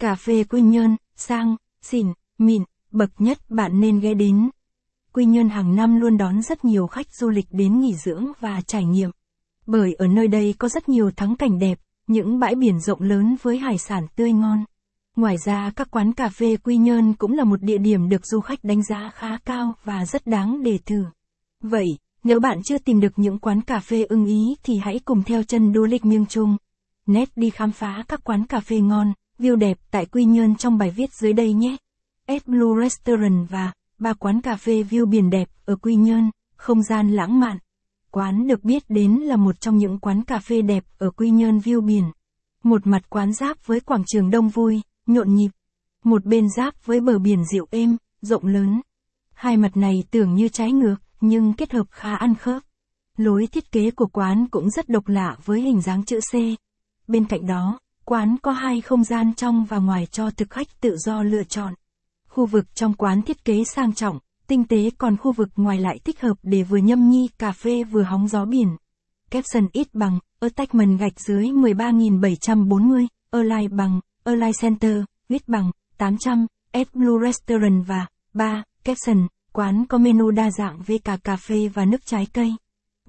Cà phê Quy Nhơn, sang, xỉn, mịn, bậc nhất bạn nên ghé đến. Quy Nhơn hàng năm luôn đón rất nhiều khách du lịch đến nghỉ dưỡng và trải nghiệm. Bởi ở nơi đây có rất nhiều thắng cảnh đẹp, những bãi biển rộng lớn với hải sản tươi ngon. Ngoài ra các quán cà phê Quy Nhơn cũng là một địa điểm được du khách đánh giá khá cao và rất đáng để thử. Vậy, nếu bạn chưa tìm được những quán cà phê ưng ý thì hãy cùng theo chân du lịch miêng trung. Nét đi khám phá các quán cà phê ngon, view đẹp tại Quy Nhơn trong bài viết dưới đây nhé. S Blue Restaurant và ba quán cà phê view biển đẹp ở Quy Nhơn, không gian lãng mạn. Quán được biết đến là một trong những quán cà phê đẹp ở Quy Nhơn view biển. Một mặt quán giáp với quảng trường đông vui, nhộn nhịp. Một bên giáp với bờ biển dịu êm, rộng lớn. Hai mặt này tưởng như trái ngược, nhưng kết hợp khá ăn khớp. Lối thiết kế của quán cũng rất độc lạ với hình dáng chữ C. Bên cạnh đó, quán có hai không gian trong và ngoài cho thực khách tự do lựa chọn. Khu vực trong quán thiết kế sang trọng, tinh tế còn khu vực ngoài lại thích hợp để vừa nhâm nhi cà phê vừa hóng gió biển. Capson ít bằng, attachment gạch dưới 13.740, Align bằng, Align Center, viết bằng, 800, f Blue Restaurant và 3. Capson, quán có menu đa dạng về cả cà phê và nước trái cây.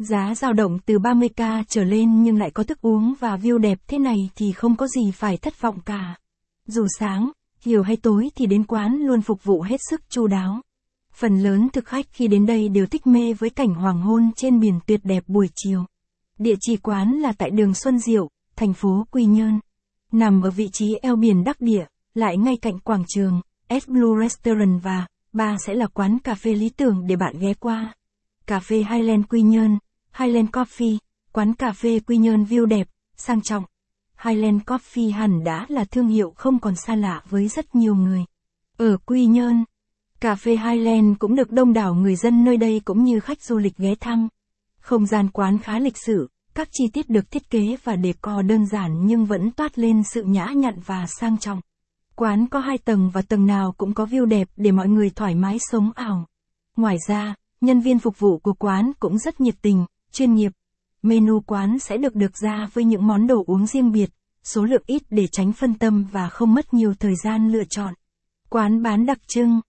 Giá dao động từ 30k trở lên nhưng lại có thức uống và view đẹp thế này thì không có gì phải thất vọng cả. Dù sáng, chiều hay tối thì đến quán luôn phục vụ hết sức chu đáo. Phần lớn thực khách khi đến đây đều thích mê với cảnh hoàng hôn trên biển tuyệt đẹp buổi chiều. Địa chỉ quán là tại đường Xuân Diệu, thành phố Quy Nhơn. Nằm ở vị trí eo biển đắc địa, lại ngay cạnh quảng trường, S Blue Restaurant và Ba sẽ là quán cà phê lý tưởng để bạn ghé qua. Cà phê Highland Quy Nhơn, Highland Coffee, quán cà phê Quy Nhơn view đẹp, sang trọng. Highland Coffee hẳn đã là thương hiệu không còn xa lạ với rất nhiều người. Ở Quy Nhơn, cà phê Highland cũng được đông đảo người dân nơi đây cũng như khách du lịch ghé thăm. Không gian quán khá lịch sử, các chi tiết được thiết kế và decor đơn giản nhưng vẫn toát lên sự nhã nhặn và sang trọng. Quán có hai tầng và tầng nào cũng có view đẹp để mọi người thoải mái sống ảo. Ngoài ra, nhân viên phục vụ của quán cũng rất nhiệt tình, chuyên nghiệp. Menu quán sẽ được được ra với những món đồ uống riêng biệt, số lượng ít để tránh phân tâm và không mất nhiều thời gian lựa chọn. Quán bán đặc trưng,